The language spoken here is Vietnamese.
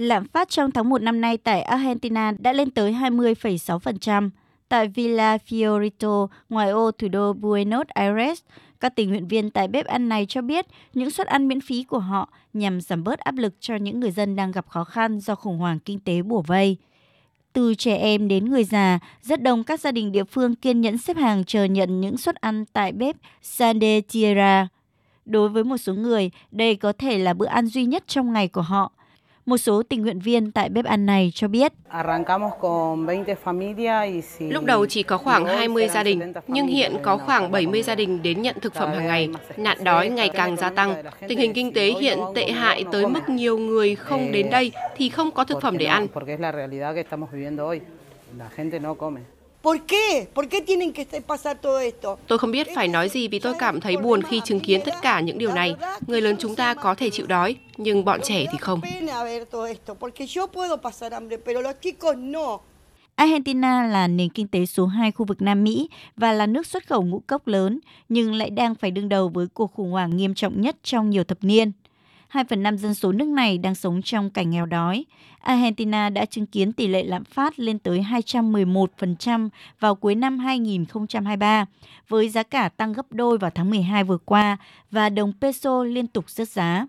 Lạm phát trong tháng 1 năm nay tại Argentina đã lên tới 20,6%. Tại Villa Fiorito, ngoài ô thủ đô Buenos Aires, các tình nguyện viên tại bếp ăn này cho biết những suất ăn miễn phí của họ nhằm giảm bớt áp lực cho những người dân đang gặp khó khăn do khủng hoảng kinh tế bủa vây. Từ trẻ em đến người già, rất đông các gia đình địa phương kiên nhẫn xếp hàng chờ nhận những suất ăn tại bếp Sande Tierra. Đối với một số người, đây có thể là bữa ăn duy nhất trong ngày của họ. Một số tình nguyện viên tại bếp ăn này cho biết. Lúc đầu chỉ có khoảng 20 gia đình, nhưng hiện có khoảng 70 gia đình đến nhận thực phẩm hàng ngày. Nạn đói ngày càng gia tăng. Tình hình kinh tế hiện tệ hại tới mức nhiều người không đến đây thì không có thực phẩm để ăn. ¿Por qué? ¿Por qué tienen que pasar todo esto? Tôi không biết phải nói gì vì tôi cảm thấy buồn khi chứng kiến tất cả những điều này. Người lớn chúng ta có thể chịu đói, nhưng bọn trẻ thì không. Argentina là nền kinh tế số 2 khu vực Nam Mỹ và là nước xuất khẩu ngũ cốc lớn, nhưng lại đang phải đương đầu với cuộc khủng hoảng nghiêm trọng nhất trong nhiều thập niên. 2 phần 5 dân số nước này đang sống trong cảnh nghèo đói. Argentina đã chứng kiến tỷ lệ lạm phát lên tới 211% vào cuối năm 2023, với giá cả tăng gấp đôi vào tháng 12 vừa qua và đồng peso liên tục rớt giá.